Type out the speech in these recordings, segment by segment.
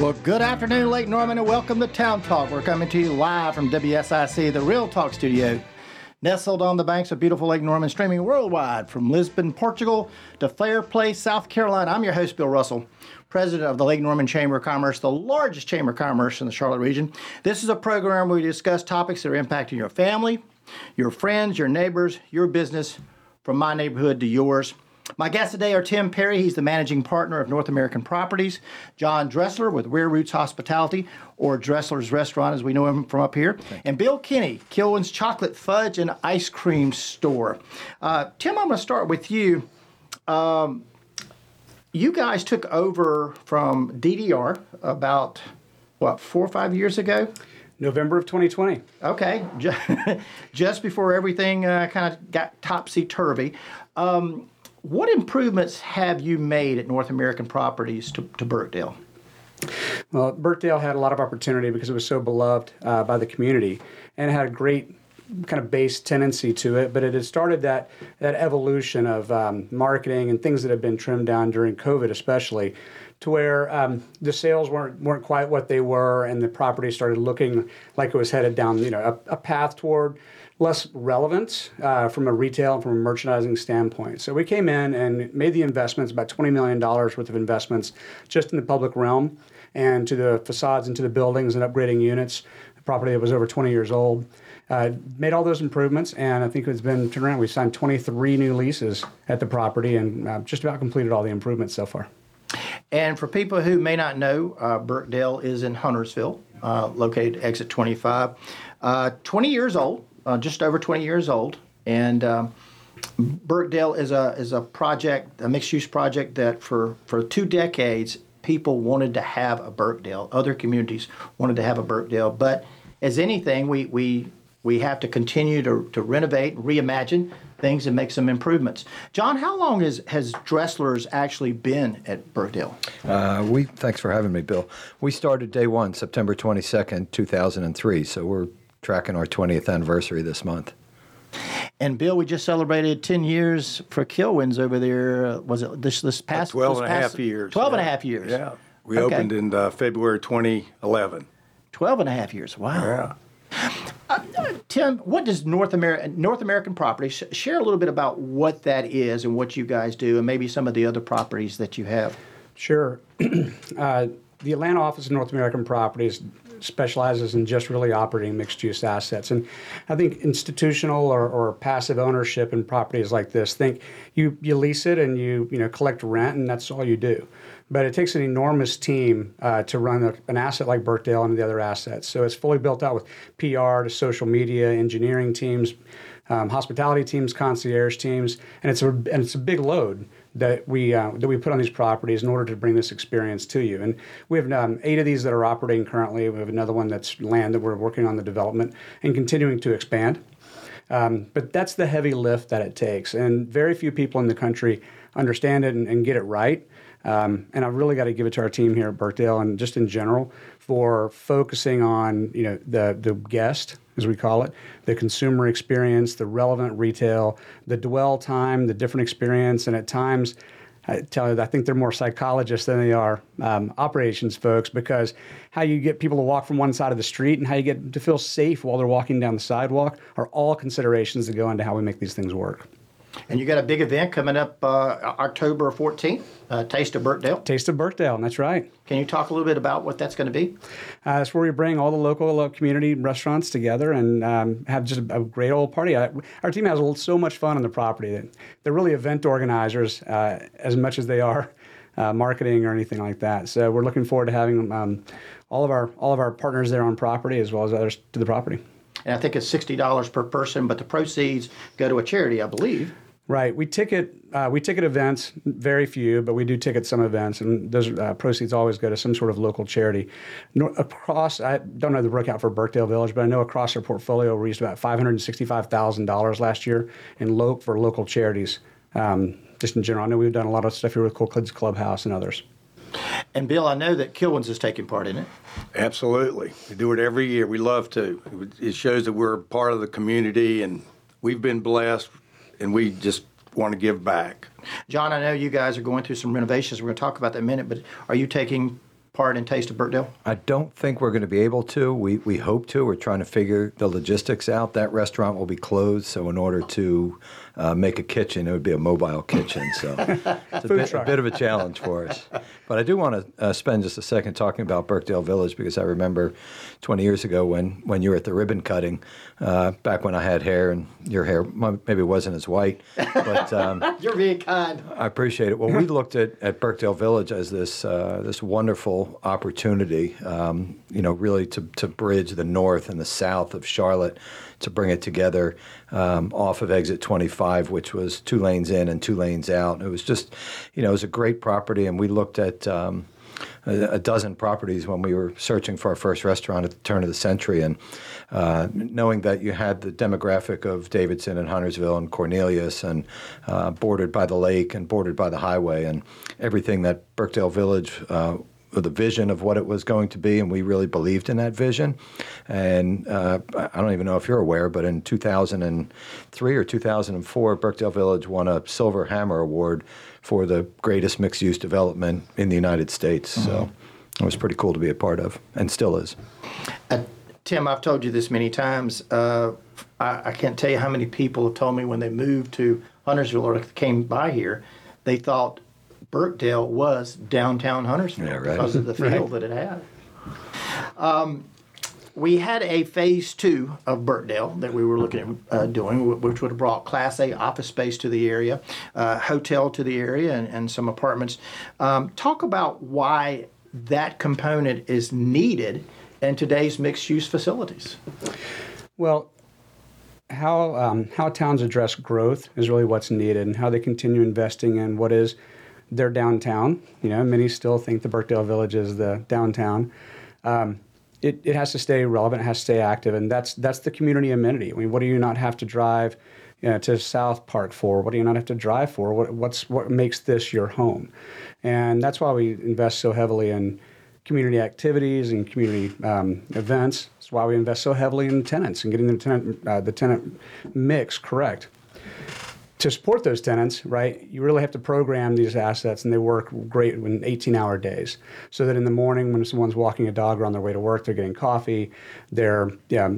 Well, good afternoon, Lake Norman, and welcome to Town Talk. We're coming to you live from WSIC, the Real Talk Studio, nestled on the banks of beautiful Lake Norman, streaming worldwide from Lisbon, Portugal to Fairplay, South Carolina. I'm your host, Bill Russell, president of the Lake Norman Chamber of Commerce, the largest chamber of commerce in the Charlotte region. This is a program where we discuss topics that are impacting your family, your friends, your neighbors, your business, from my neighborhood to yours. My guests today are Tim Perry. He's the managing partner of North American Properties. Jon Dressler with Rare Roots Hospitality, or Dressler's Restaurant as we know him from up here. And Bill Keeney, Kilwin's Chocolate Fudge and Ice Cream Store. Uh, Tim, I'm going to start with you. Um, you guys took over from DDR about, what, four or five years ago? November of 2020. Okay, just before everything uh, kind of got topsy turvy. Um, what improvements have you made at North American Properties to, to Birkdale? Well, Birkdale had a lot of opportunity because it was so beloved uh, by the community and had a great kind of base tendency to it, but it had started that that evolution of um, marketing and things that had been trimmed down during COVID, especially, to where um, the sales weren't weren't quite what they were, and the property started looking like it was headed down, you know, a, a path toward less relevant uh, from a retail and from a merchandising standpoint. So we came in and made the investments, about $20 million worth of investments just in the public realm and to the facades and to the buildings and upgrading units. The property that was over 20 years old. Uh, made all those improvements, and I think it's been turned around. We signed 23 new leases at the property and uh, just about completed all the improvements so far. And for people who may not know, uh, Birkdale is in Huntersville, uh, located exit 25. Uh, 20 years old, uh, just over 20 years old, and um, Birkdale is a is a project, a mixed use project that for for two decades people wanted to have a Birkdale. Other communities wanted to have a Birkdale, but as anything, we we we have to continue to, to renovate, reimagine things, and make some improvements. Jon, how long has has Dressler's actually been at Birkdale? Uh, we thanks for having me, Bill. We started day one, September twenty second, two thousand and three. So we're tracking our 20th anniversary this month. And Bill, we just celebrated 10 years for Kilwins over there. Uh, was it this this past 12 this and a half years. 12 yeah. and a half years. Yeah. We Okay. opened in uh, February 2011. 12 and a half years. Wow. Yeah. Tim, what does North American North American Property sh- share a little bit about what that is and what you guys do and maybe some of the other properties that you have? Sure. uh, the Atlanta office of North American Properties specializes in just really operating mixed use assets. And I think institutional or, or passive ownership in properties like this, think you, you lease it and you, you know, collect rent and that's all you do. But it takes an enormous team uh, to run a, an asset like Birkdale and the other assets. So it's fully built out with PR to social media, engineering teams, um, hospitality teams, concierge teams, and it's a and it's a big load that we uh, that we put on these properties in order to bring this experience to you. And we have um, eight of these that are operating currently. We have another one that's land that we're working on the development and continuing to expand. Um, but that's the heavy lift that it takes, and very few people in the country understand it and, and get it right. Um, and I've really got to give it to our team here at Birkdale and just in general for focusing on you know the the guest as we call it, the consumer experience, the relevant retail, the dwell time, the different experience, and at times. I tell you, I think they're more psychologists than they are um, operations folks because how you get people to walk from one side of the street and how you get to feel safe while they're walking down the sidewalk are all considerations that go into how we make these things work. And you got a big event coming up uh, October 14th, uh, Taste of Birkdale. Taste of Birkdale, and that's right. Can you talk a little bit about what that's going to be? Uh, that's where we bring all the local community restaurants together and um, have just a, great old party. I, our team has so much fun on the property. That they're really event organizers uh, as much as they are uh, marketing or anything like that. So we're looking forward to having um, all of our all of our partners there on property as well as others to the property. And I think it's $60 per person, but the proceeds go to a charity, I believe. Right. We ticket uh, we ticket events, very few, but we do ticket some events, and those uh, proceeds always go to some sort of local charity. No, across, I don't know the breakout for Birkdale Village, but I know across our portfolio we used about five hundred sixty-five thousand dollars last year in lo- for local charities. Um, just in general, I know we've done a lot of stuff here with Cool Kids Clubhouse and others. And Bill, I know that Kilwins is taking part in it. Absolutely. We do it every year. We love to. It shows that we're part of the community and we've been blessed and we just want to give back. Jon, I know you guys are going through some renovations. We're going to talk about that in a minute, but are you taking part in taste of Birkdale? I don't think we're going to be able to. We, we hope to. We're trying to figure the logistics out. That restaurant will be closed, so in order to uh, make a kitchen, it would be a mobile kitchen. So it's a bit, a bit, of a challenge for us. But I do want to uh, spend just a second talking about Birkdale Village because I remember 20 years ago when, when you were at the ribbon cutting, uh, back when I had hair and your hair maybe wasn't as white. But um, you're being kind. I appreciate it. Well, we looked at, at Birkdale Village as this uh, this wonderful opportunity, um, you know, really to, to bridge the north and the south of Charlotte to bring it together um, off of exit 25, which was two lanes in and two lanes out. It was just, you know, it was a great property, and we looked at. Um, a, dozen properties when we were searching for our first restaurant at the turn of the century, and uh, knowing that you had the demographic of Davidson and Huntersville and Cornelius, and uh, bordered by the lake and bordered by the highway, and everything that Birkdale Village uh, the vision of what it was going to be, and we really believed in that vision. And uh, I don't even know if you're aware, but in 2003 or 2004, Birkdale Village won a Silver Hammer Award for the greatest mixed use development in the United States. Mm-hmm. So it was pretty cool to be a part of, and still is. Uh, Tim, I've told you this many times. Uh, I, I can't tell you how many people have told me when they moved to Huntersville or came by here, they thought Birkdale was downtown Huntersville yeah, right. because of the feel right. that it had. Um, we had a phase two of Birkdale that we were looking at uh, doing, which would have brought Class A office space to the area, uh, hotel to the area, and, and some apartments. Um, talk about why that component is needed in today's mixed use facilities. Well, how um, how towns address growth is really what's needed, and how they continue investing in what is their downtown. You know, many still think the Birkdale Village is the downtown. Um, it, it has to stay relevant, it has to stay active, and that's that's the community amenity. I mean, what do you not have to drive you know, to South Park for? What do you not have to drive for? What what's what makes this your home? And that's why we invest so heavily in community activities and community um, events. That's why we invest so heavily in tenants and getting the tenant uh, the tenant mix correct to support those tenants, right, you really have to program these assets and they work great in 18 hour days. So that in the morning when someone's walking a dog or on their way to work, they're getting coffee, they're yeah,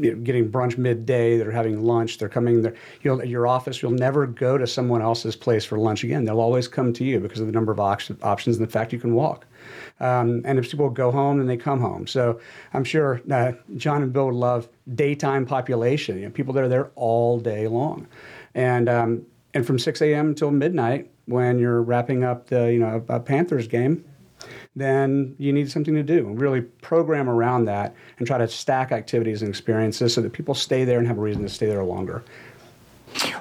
getting brunch midday, they're having lunch, they're coming there. You your office, you'll never go to someone else's place for lunch again. They'll always come to you because of the number of options and the fact you can walk. Um, and if people go home, then they come home. So I'm sure uh, Jon and Bill would love daytime population. You know, people that are there all day long and um, and from 6 a.m. until midnight when you're wrapping up the you know a Panthers game, then you need something to do. Really program around that and try to stack activities and experiences so that people stay there and have a reason to stay there longer.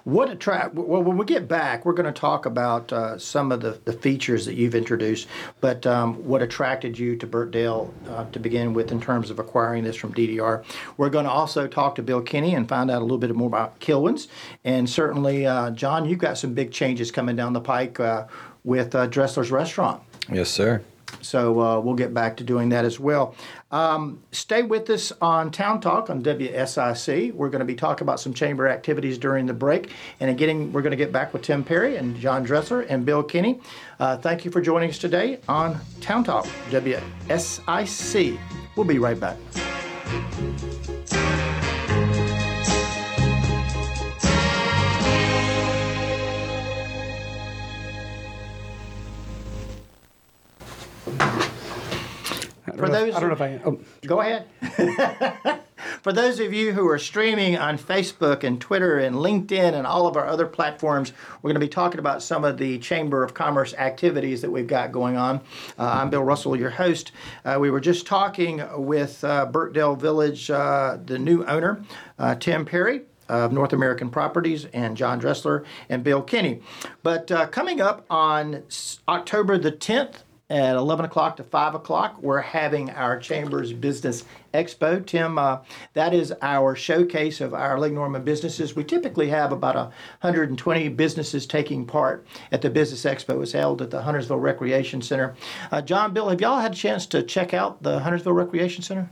What attract? Well, when we get back, we're going to talk about uh, some of the, the features that you've introduced. But um, what attracted you to Birkdale uh, to begin with, in terms of acquiring this from DDR? We're going to also talk to Bill Keeney and find out a little bit more about Kilwins. And certainly, uh, Jon, you've got some big changes coming down the pike uh, with uh, Dressler's Restaurant. Yes, sir. So uh, we'll get back to doing that as well. Um, stay with us on Town Talk on WSIC. We're going to be talking about some chamber activities during the break. And again, we're going to get back with Tim Perry and Jon Dressler and Bill Keeney. Uh, thank you for joining us today on Town Talk, WSIC. We'll be right back. For those, I don't know if I. Oh. Go ahead. For those of you who are streaming on Facebook and Twitter and LinkedIn and all of our other platforms, we're going to be talking about some of the Chamber of Commerce activities that we've got going on. Uh, I'm Bill Russell, your host. Uh, we were just talking with uh, Birkdale Village, uh, the new owner, uh, Tim Perry of North American Properties and Jon Dressler and Bill Keeney. But uh, coming up on October the 10th at 11 o'clock to 5 o'clock, we're having our Chambers Business Expo. Tim, uh, that is our showcase of our Lake Norman businesses. We typically have about 120 businesses taking part at the Business Expo. It's held at the Huntersville Recreation Center. Uh, Jon, Bill, have y'all had a chance to check out the Huntersville Recreation Center?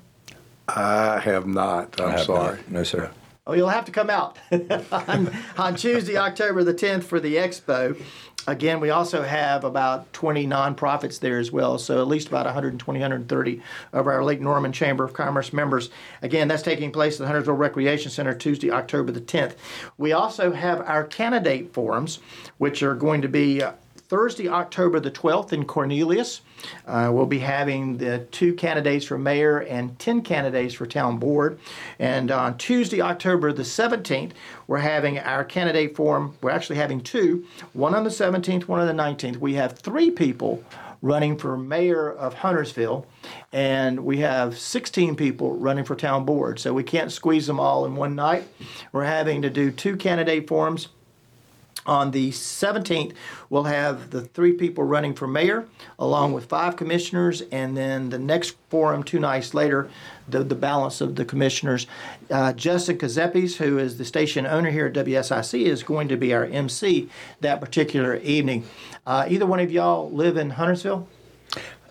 I have not. I'm have sorry. Not. No, sir. Oh, you'll have to come out on, on Tuesday, October the 10th for the expo. Again, we also have about 20 nonprofits there as well, so at least about 120, 130 of our Lake Norman Chamber of Commerce members. Again, that's taking place at the Huntersville Recreation Center Tuesday, October the 10th. We also have our candidate forums, which are going to be Thursday, October the 12th in Cornelius. Uh, we'll be having the two candidates for mayor and 10 candidates for town board. And on Tuesday, October the 17th, we're having our candidate forum. We're actually having two, one on the 17th, one on the 19th. We have three people running for mayor of Huntersville, and we have 16 people running for town board. So we can't squeeze them all in one night. We're having to do two candidate forums on the 17th, we'll have the three people running for mayor, along with five commissioners, and then the next forum, two nights later, the, the balance of the commissioners. Uh, Justin Kazepis, who is the station owner here at WSIC, is going to be our MC that particular evening. Uh, either one of y'all live in Huntersville?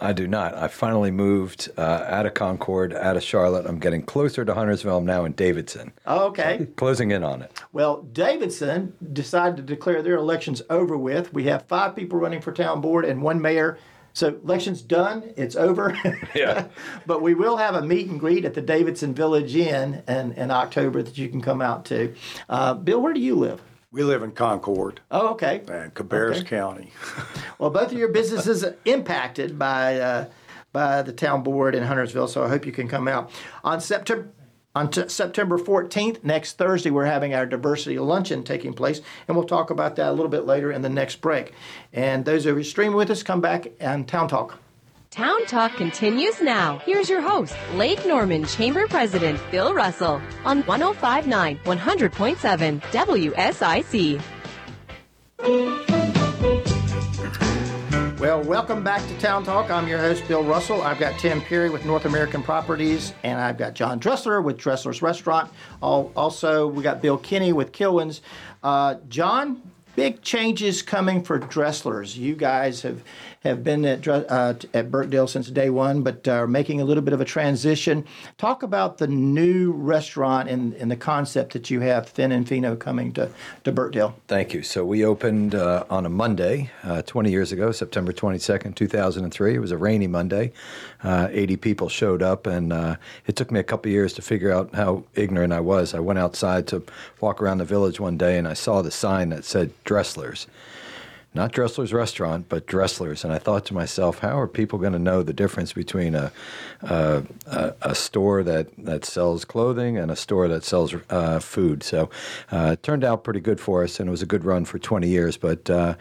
I do not. I finally moved uh, out of Concord, out of Charlotte. I'm getting closer to Huntersville. I'm now in Davidson. Okay. Closing in on it. Well, Davidson decided to declare their elections over with. We have five people running for town board and one mayor. So election's done. It's over. Yeah. but we will have a meet and greet at the Davidson Village Inn in, in October that you can come out to. Uh, Bill, where do you live? We live in Concord, Oh, okay. uh, Cabarrus Okay. County. Well, both of your businesses are impacted by uh, by the town board in Huntersville, so I hope you can come out on September. On t- September 14th, next Thursday, we're having our diversity luncheon taking place, and we'll talk about that a little bit later in the next break. And those of you streaming with us, come back and Town Talk. Town Talk continues now. Here's your host, Lake Norman Chamber President Bill Russell on 1059 100.7 WSIC. Well, welcome back to Town Talk. I'm your host, Bill Russell. I've got Tim Perry with North American Properties, and I've got Jon Dressler with Dressler's Restaurant. Also, we got Bill Keeney with Kilwins. Uh, Jon, big changes coming for Dressler's. You guys have have been at uh, at Birkdale since day one, but uh, are making a little bit of a transition. Talk about the new restaurant and, and the concept that you have, Finn and Fino, coming to to Birkdale. Thank you. So we opened uh, on a Monday, uh, 20 years ago, September 22nd, 2003. It was a rainy Monday. Uh, 80 people showed up, and uh, it took me a couple years to figure out how ignorant I was. I went outside to walk around the village one day, and I saw the sign that said Dressler's. Not Dressler's Restaurant, but Dressler's. And I thought to myself, how are people going to know the difference between a, a, a, store that, that sells clothing and a store that sells uh, food? So uh, it turned out pretty good for us, and it was a good run for 20 years. But uh,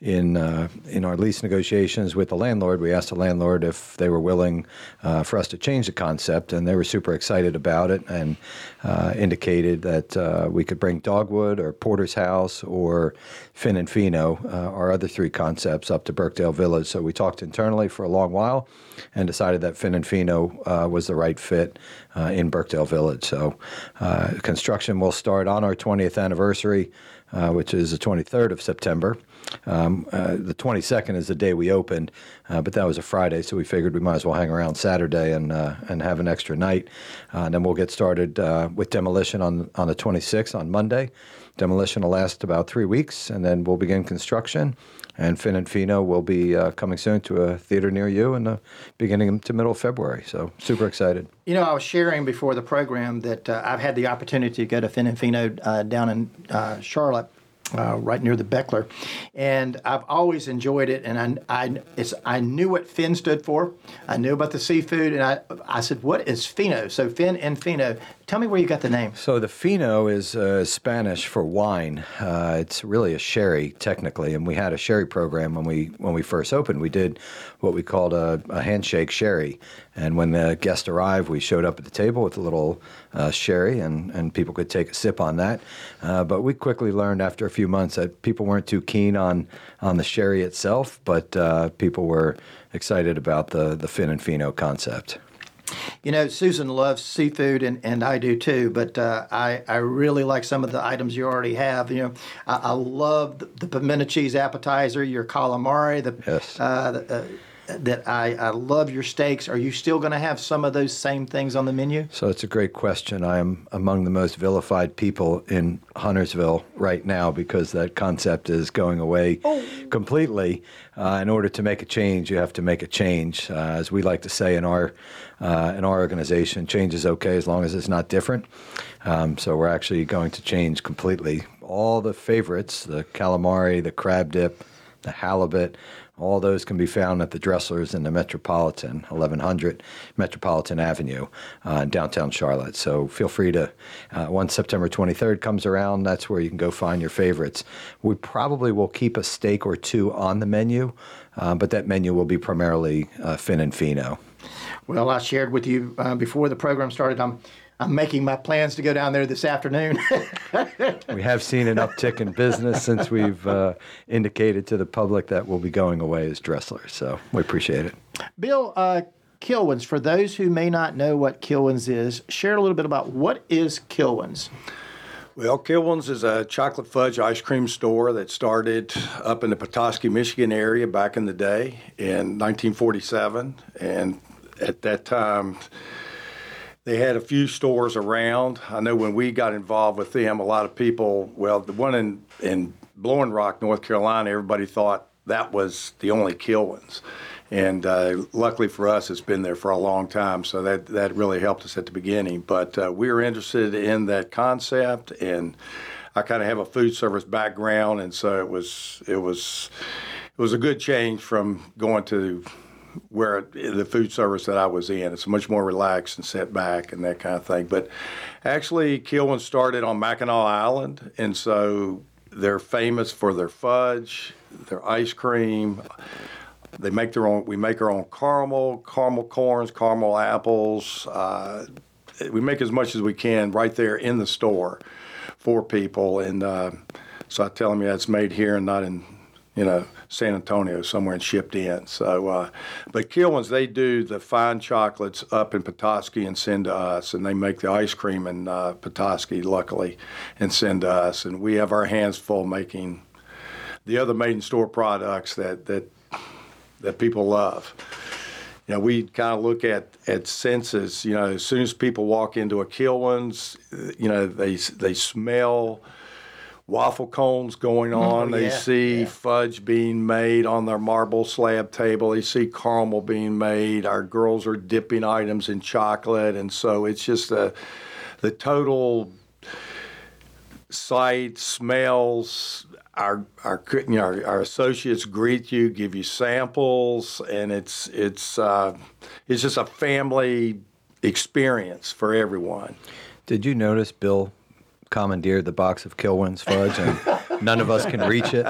in, uh, in our lease negotiations with the landlord, we asked the landlord if they were willing uh, for us to change the concept, and they were super excited about it and uh, indicated that uh, we could bring Dogwood or Porter's House or Finn and Fino, uh, our other three concepts, up to Birkdale Village. So we talked internally for a long while and decided that Finn and Fino uh, was the right fit uh, in Birkdale Village. So uh, construction will start on our 20th anniversary, uh, which is the 23rd of September. Um, uh, the 22nd is the day we opened, uh, but that was a Friday, so we figured we might as well hang around Saturday and uh, and have an extra night. Uh, and then we'll get started with demolition on on the 26th on Monday. Demolition will last about three weeks, and then we'll begin construction. And Finn and Fino will be uh, coming soon to a theater near you in the beginning to middle of February. So super excited. You know, I was sharing before the program that uh, I've had the opportunity to go to Finn and Fino uh, down in uh, Charlotte. Uh, right near the Beckler, and I've always enjoyed it. And I, I, it's, I knew what Finn stood for. I knew about the seafood, and I, I said, "What is Fino?" So Finn and Fino. Tell me where you got the name. So the Fino is uh, Spanish for wine. Uh, it's really a sherry technically, and we had a sherry program when we when we first opened. We did what we called a, a handshake sherry, and when the guest arrived, we showed up at the table with a little uh, sherry, and and people could take a sip on that. Uh, but we quickly learned after a few months that people weren't too keen on on the sherry itself, but uh, people were excited about the the Finn and Fino concept. You know, Susan loves seafood, and, and I do too. But uh, I I really like some of the items you already have. You know, I, I love the, the pimento cheese appetizer, your calamari, the Yes. uh, the, uh, that I, I love your steaks. Are you still going to have some of those same things on the menu? So it's a great question. I am among the most vilified people in Huntersville right now because that concept is going away completely. Uh, in order to make a change, you have to make a change. Uh, as we like to say in our uh, in our organization, change is okay as long as it's not different. Um, so we're actually going to change completely. All the favorites, the calamari, the crab dip, the halibut, all those can be found at the Dresslers in the Metropolitan, 1100 Metropolitan Avenue, uh, downtown Charlotte. So feel free to, uh, once September 23rd comes around, that's where you can go find your favorites. We probably will keep a steak or two on the menu, uh, but that menu will be primarily uh, Finn and Fino. Well, I shared with you uh, before the program started. I'm I'm making my plans to go down there this afternoon. We have seen an uptick in business since we've uh, indicated to the public that we'll be going away as Dresslers. So we appreciate it. Bill, uh, Kilwins. For those who may not know what Kilwins is, share a little bit about what is Kilwins. Well, Kilwins is a chocolate fudge ice cream store that started up in the Petoskey, Michigan area back in the day in 1947. And at that time, they had a few stores around. I know when we got involved with them, a lot of people, well, the one in, in Blowing Rock, North Carolina, everybody thought that was the only Kilwins. And uh, luckily for us, it's been there for a long time, so that, that really helped us at the beginning. But uh, we were interested in that concept, and I kind of have a food service background, and so it was it was it was a good change from going to where the food service that I was in. It's much more relaxed and set back and that kind of thing. But actually, Kilwin started on Mackinac Island, and so they're famous for their fudge, their ice cream. They make their own. We make our own caramel, caramel corns, caramel apples. Uh, we make as much as we can right there in the store for people, and uh, so I tell them, yeah, it's made here and not in you know, San Antonio somewhere and shipped in. So, uh, but Kilwins, they do the fine chocolates up in Petoskey and send to us, and they make the ice cream in uh, Petoskey, luckily, and send to us. And we have our hands full making the other made in store products that that that people love. You know, we kind of look at at senses. You know, as soon as people walk into a Kilwins, you know, they they smell waffle cones going on. they yeah, see yeah. fudge being made on their marble slab table. They see caramel being made. Our girls are dipping items in chocolate, and so it's just a the total sight, smells. Our our you know, our, our associates greet you, give you samples, and it's it's uh, it's just a family experience for everyone. Did you notice Bill commandeered the box of Kilwins fudge and none of us can reach it?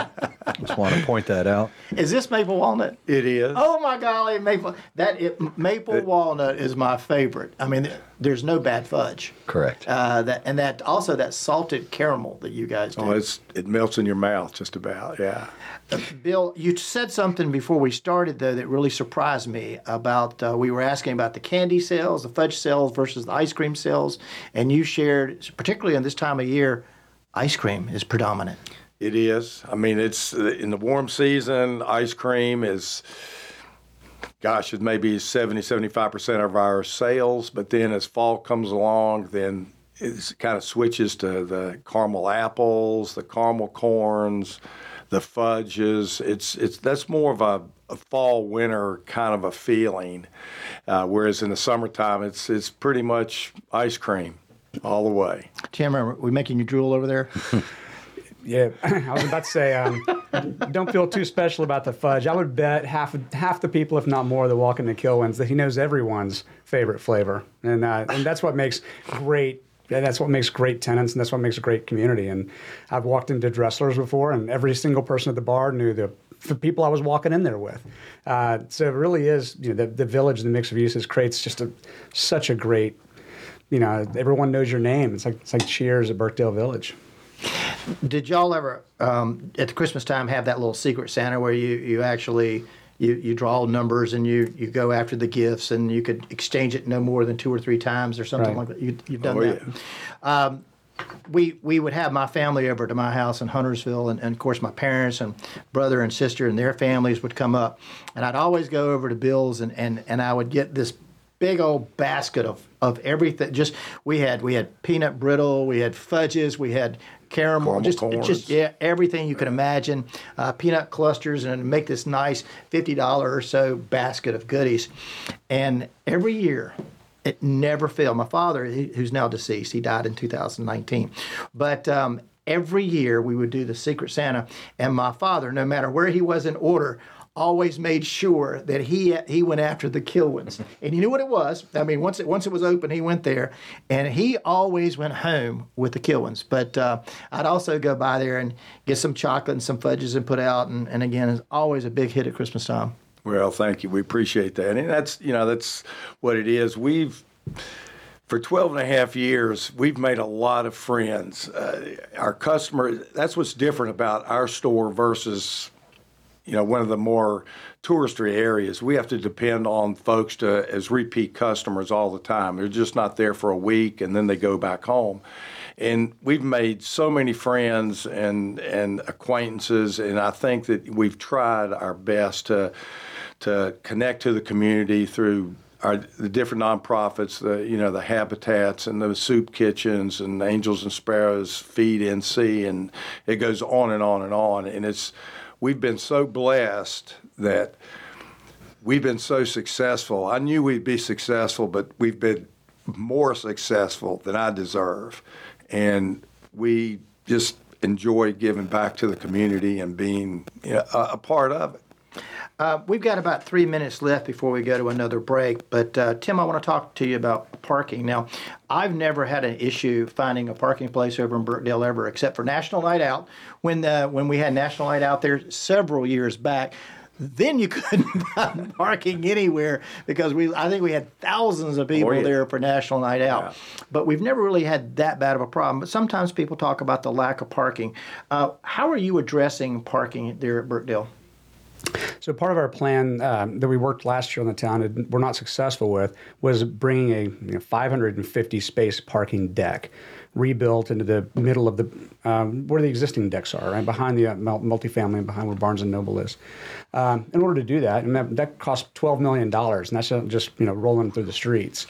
Just want to point that out. Is this maple walnut? It is. Oh my golly, maple that it, maple walnut is my favorite. I mean, there's no bad fudge. Correct. Uh, that and that also that salted caramel that you guys do. Oh, it's it melts in your mouth just about. Yeah. Bill, you said something before we started though that really surprised me about. Uh, we were asking about the candy sales, the fudge sales versus the ice cream sales, and you shared, particularly in this time of year, ice cream is predominant. It is. I mean, it's in the warm season, ice cream is, gosh, it may be 70, 75% of our sales. But then as fall comes along, then it kind of switches to the caramel apples, the caramel corns, the fudges. It's, it's, that's more of a, a fall winter kind of a feeling. Uh, whereas in the summertime, it's, it's pretty much ice cream all the way. Tim, are we making you drool over there? Yeah, I was about to say, um, don't feel too special about the fudge. I would bet half half the people, if not more, that walk into Kilwins that he knows everyone's favorite flavor, and uh, and that's what makes great. Yeah, that's what makes great tenants, and that's what makes a great community. And I've walked into Dresslers before, and every single person at the bar knew the the people I was walking in there with. Uh, so it really is, you know, the, the village, the mix of uses creates just a such a great, you know, everyone knows your name. It's like it's like Cheers at Birkdale Village. Did y'all ever um, at the Christmas time have that little secret Santa where you you actually you, you draw numbers and you, you go after the gifts and you could exchange it no more than two or three times or something Right. like that. You, you've done Oh, that. Um, we we would have my family over to my house in Huntersville, and, and, of course my parents and brother and sister and their families would come up, and I'd always go over to Bill's, and and, and I would get this big old basket of, of everything. Just we had we had peanut brittle, we had fudges, we had caramel, Caramel just corns. just yeah, everything you could imagine. Uh, peanut clusters, and make this nice fifty dollar or so basket of goodies. And every year, it never failed. My father, who's now deceased, he died in 2019, but. Um, Every year we would do the Secret Santa, and my father, no matter where he was in order, always made sure that he he went after the Kilwins, and he knew what it was. I mean, once it once it was open, he went there, and he always went home with the Kilwins. But uh, I'd also go by there and get some chocolate and some fudges and put out, and, and again, it's always a big hit at Christmas time. Well, thank you. We appreciate that. And that's, you know, that's what it is. We've, for 12 and a half years, we've made a lot of friends. Uh, our customer, that's what's different about our store versus, you know, one of the more touristy areas. We have to depend on folks to as repeat customers all the time. They're just not there for a week and then they go back home. And we've made so many friends and and acquaintances, and I think that we've tried our best to to connect to the community through our, the different nonprofits, the you know the habitats and the soup kitchens and Angels and Sparrows Feed NC, and it goes on and on and on. And it's we've been so blessed that we've been so successful. I knew we'd be successful, but we've been more successful than I deserve, and we just enjoy giving back to the community and being you know, a, a part of it. Uh, we've got about three minutes left before we go to another break. But uh, Tim, I want to talk to you about parking. Now, I've never had an issue finding a parking place over in Birkdale ever, except for National Night Out. When uh, when we had National Night Out there several years back, then you couldn't find parking anywhere because we I think we had thousands of people yeah. there for National Night Out. But we've never really had that bad of a problem. But sometimes people talk about the lack of parking. Uh, how are you addressing parking there at Birkdale? So part of our plan um, that we worked last year on the town and we're not successful with was bringing a you know, 550 space parking deck rebuilt into the middle of the um, where the existing decks are, right behind the uh, multifamily and behind where Barnes and Noble is. Um, in order to do that, and that, that cost 12 million dollars, and that's just you know rolling through the streets.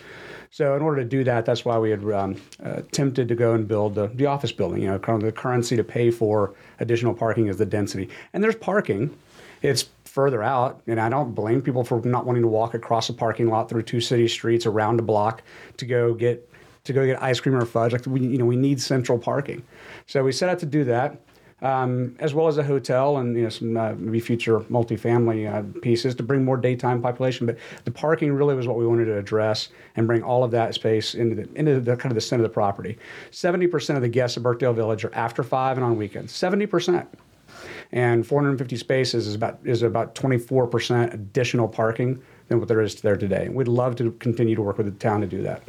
So in order to do that, that's why we had um, uh, attempted to go and build the, the office building. You know, the currency to pay for additional parking is the density, and there's parking. It's further out, and I don't blame people for not wanting to walk across a parking lot through two city streets around a block to go get to go get ice cream or fudge. Like we, you know, we need central parking. So we set out to do that, um, as well as a hotel and you know some uh, maybe future multifamily uh, pieces to bring more daytime population. But the parking really was what we wanted to address and bring all of that space into the into the kind of the center of the property. Seventy percent of the guests at Birkdale Village are after five and on weekends. Seventy percent and 450 spaces is about is about 24% additional parking than what there is there today. We'd love to continue to work with the town to do that.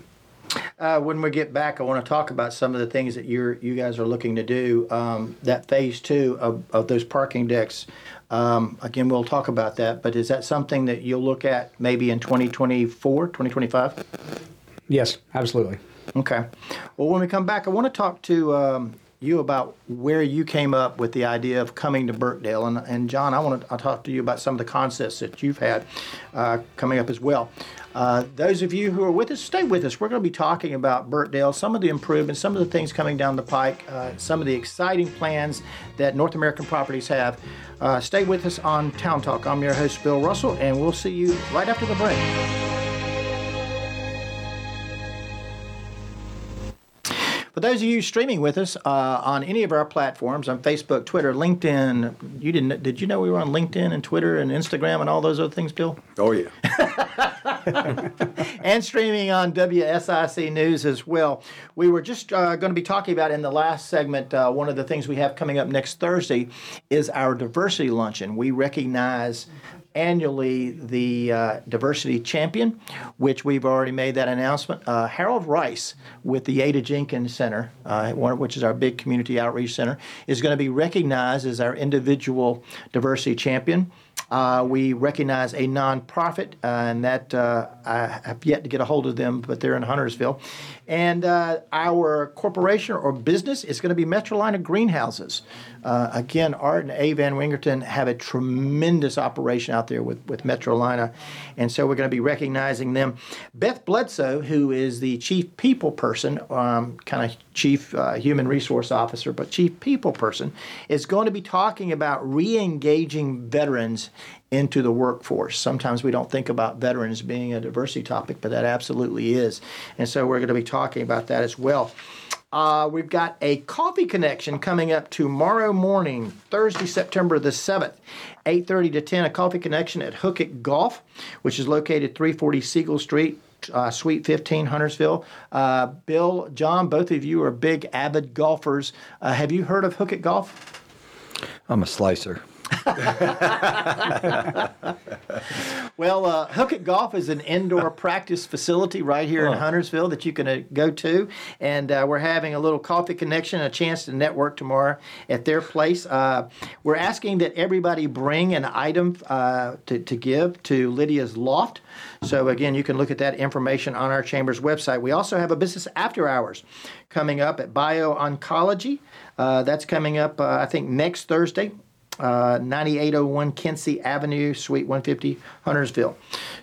Uh, when we get back, I want to talk about some of the things that you're you guys are looking to do. Um, that phase two of, of those parking decks. Um, again, we'll talk about that. But is that something that you'll look at maybe in 2024, 2025? Yes, absolutely. Okay. Well, when we come back, I want to talk to um, you about where you came up with the idea of coming to Birkdale. And, and Jon, I want to talk to you about some of the concepts that you've had uh, coming up as well. Uh, those of you who are with us, stay with us. We're going to be talking about Birkdale, some of the improvements, some of the things coming down the pike, uh, some of the exciting plans that North American Properties have. Uh, stay with us on Town Talk. I'm your host, Bill Russell, and we'll see you right after the break. For those of you streaming with us uh, on any of our platforms on Facebook, Twitter, LinkedIn, you didn't did you know we were on LinkedIn and Twitter and Instagram and all those other things, Bill? Oh yeah. and streaming on WSIC News as well. We were just uh, going to be talking about in the last segment. Uh, one of the things we have coming up next Thursday is our diversity luncheon. We recognize annually the uh, diversity champion, which we've already made that announcement. Uh, Harold Rice with the Ada Jenkins Center, uh, which is our big community outreach center, is going to be recognized as our individual diversity champion. Uh, we recognize a nonprofit, uh, and that uh, I have yet to get a hold of them, but they're in Huntersville. And our corporation or business is going to be Metrolina Greenhouses. Uh, again, Art and A. Van Wingerden have a tremendous operation out there with, with Metrolina, and so we're going to be recognizing them. Beth Bledsoe, who is the chief people person, um, kind of chief uh, human resource officer, but chief people person, is going to be talking about re engaging veterans into the workforce. Sometimes we don't think about veterans being a diversity topic, but that absolutely is. And so we're going to be talking about that as well. Uh, we've got a coffee connection coming up tomorrow morning, Thursday, September the 7th, 8.30 to 10, a coffee connection at Hookit Golf, which is located 340 Siegel Street, uh, Suite 15, Huntersville. Uh, Bill, Jon, both of you are big, avid golfers. Uh, have you heard of Hookit Golf? I'm a slicer. well, uh, Hookit Golf is an indoor practice facility right here in Huntersville that you can uh, go to, and uh, we're having a little coffee connection, a chance to network tomorrow at their place. Uh, we're asking that everybody bring an item uh, to, to give to Lydia's Loft. So again, you can look at that information on our chamber's website. We also have a business after hours coming up at Bio Oncology. Uh, that's coming up, I think, next Thursday uh, 9801 Kincey Avenue, Suite 150, Huntersville.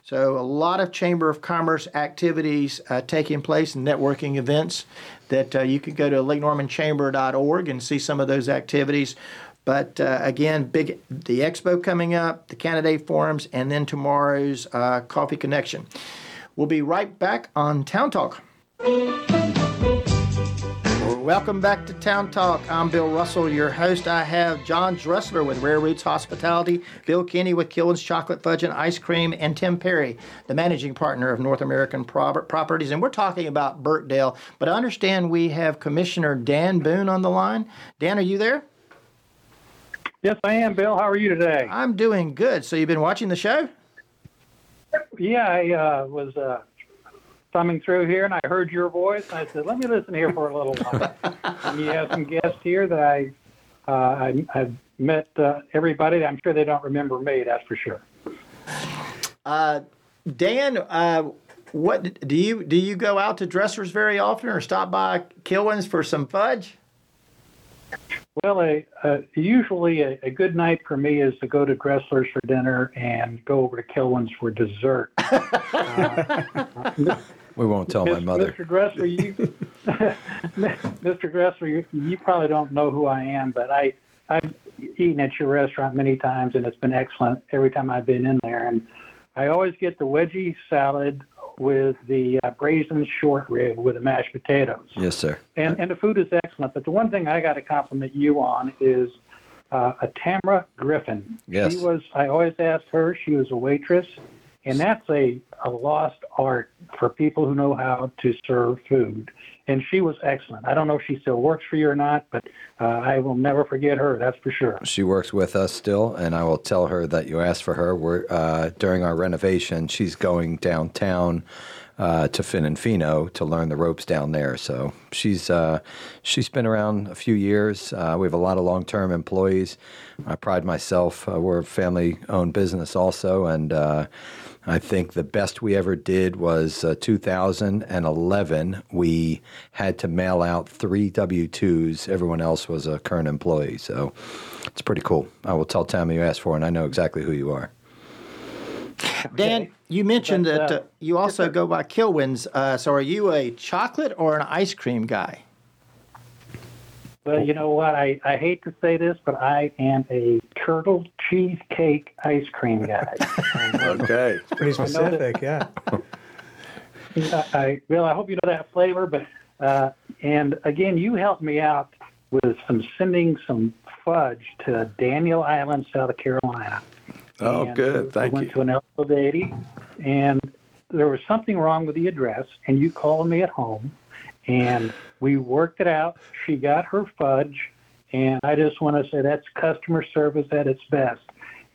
So, a lot of Chamber of Commerce activities uh, taking place, networking events that uh, you can go to lakenormanchamber.org and see some of those activities. But uh, again, big the expo coming up, the candidate forums, and then tomorrow's uh, coffee connection. We'll be right back on Town Talk. Welcome back to Town Talk. I'm Bill Russell, your host. I have Jon Dressler with Rare Roots Hospitality, Bill Keeney with Kilwins Chocolate Fudge and Ice Cream, and Tim Perry, the managing partner of North American Pro- Properties. And we're talking about Birkdale, but I understand we have Commissioner Dan Boone on the line. Dan, are you there? Yes, I am, Bill. How are you today? I'm doing good. So you've been watching the show? Yeah, I uh, was uh, thumbing through here and I heard your voice. And I said, let me listen here for a little while. and you have some guests here that I, uh, I, I've met uh, everybody. I'm sure they don't remember me, that's for sure. Uh, Dan, uh, what do you do? You go out to dressers very often, or stop by Kilwins for some fudge? Well, a, usually a, a, good night for me is to go to Dressler's for dinner and go over to Kilwins for dessert. uh, we won't tell Mr. my mother. Mr. Gressler, you, Mr. Dressler, you, you, probably don't know who I am, but I I've eaten at your restaurant many times, and it's been excellent every time I've been in there. And I always get the wedgie salad with the uh, braised short rib with the mashed potatoes. Yes, sir. And and the food is excellent. But the one thing I got to compliment you on is uh, a Tamara Griffin. Yes. She was. I always asked her. She was a waitress, and that's a a lost art for people who know how to serve food. And she was excellent. I don't know if she still works for you or not, but uh, I will never forget her. That's for sure. She works with us still, and I will tell her that you asked for her. We're uh, during our renovation. She's going downtown. Uh, to Finn and Fino to learn the ropes down there. So she's uh, she's been around a few years. Uh, we have a lot of long term employees. I pride myself. Uh, we're a family owned business also, and uh, I think the best we ever did was uh, 2011. We had to mail out three W 2s. Everyone else was a current employee. So it's pretty cool. I will tell Tammy you asked for, and I know exactly who you are. Dan, you mentioned but, that uh, you also go by Kilwins. Uh, so are you a chocolate or an ice cream guy? Well, you know what? I, I hate to say this, but I am a turtle cheesecake ice cream guy. okay. It's pretty specific, yeah. I, I, well, I hope you know that flavor, but uh, and again, you helped me out with some sending some fudge to Daniel Island, South Carolina. Oh, and good. Thank we went you. to an El lady, and there was something wrong with the address, and you called me at home, and we worked it out. She got her fudge, and I just want to say that's customer service at its best.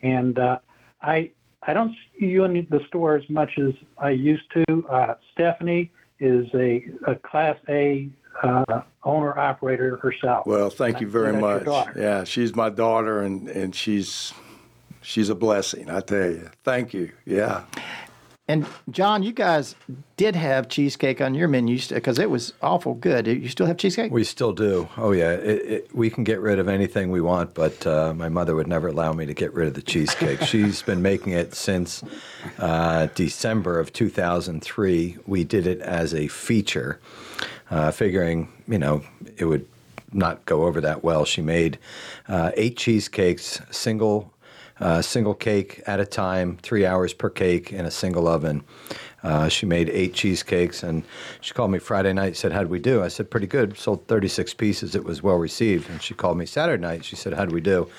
And uh, I I don't see you in the store as much as I used to. Uh, Stephanie is a, a Class A uh, owner operator herself. Well, thank you very much. Yeah, she's my daughter, and and she's she's a blessing. I tell you. Thank you. Yeah. And Jon, you guys did have cheesecake on your menu because it was awful good. You still have cheesecake? We still do. Oh yeah, it, it, we can get rid of anything we want, but uh, my mother would never allow me to get rid of the cheesecake. She's been making it since uh, December of 2003. We did it as a feature, uh, figuring you know it would not go over that well. She made uh, eight cheesecakes, single uh, single cake at a time, three hours per cake in a single oven. Uh, she made eight cheesecakes, and she called me Friday night. Said, "How'd we do?" I said, "Pretty good. Sold 36 pieces. It was well received." And she called me Saturday night. She said, "How'd we do?"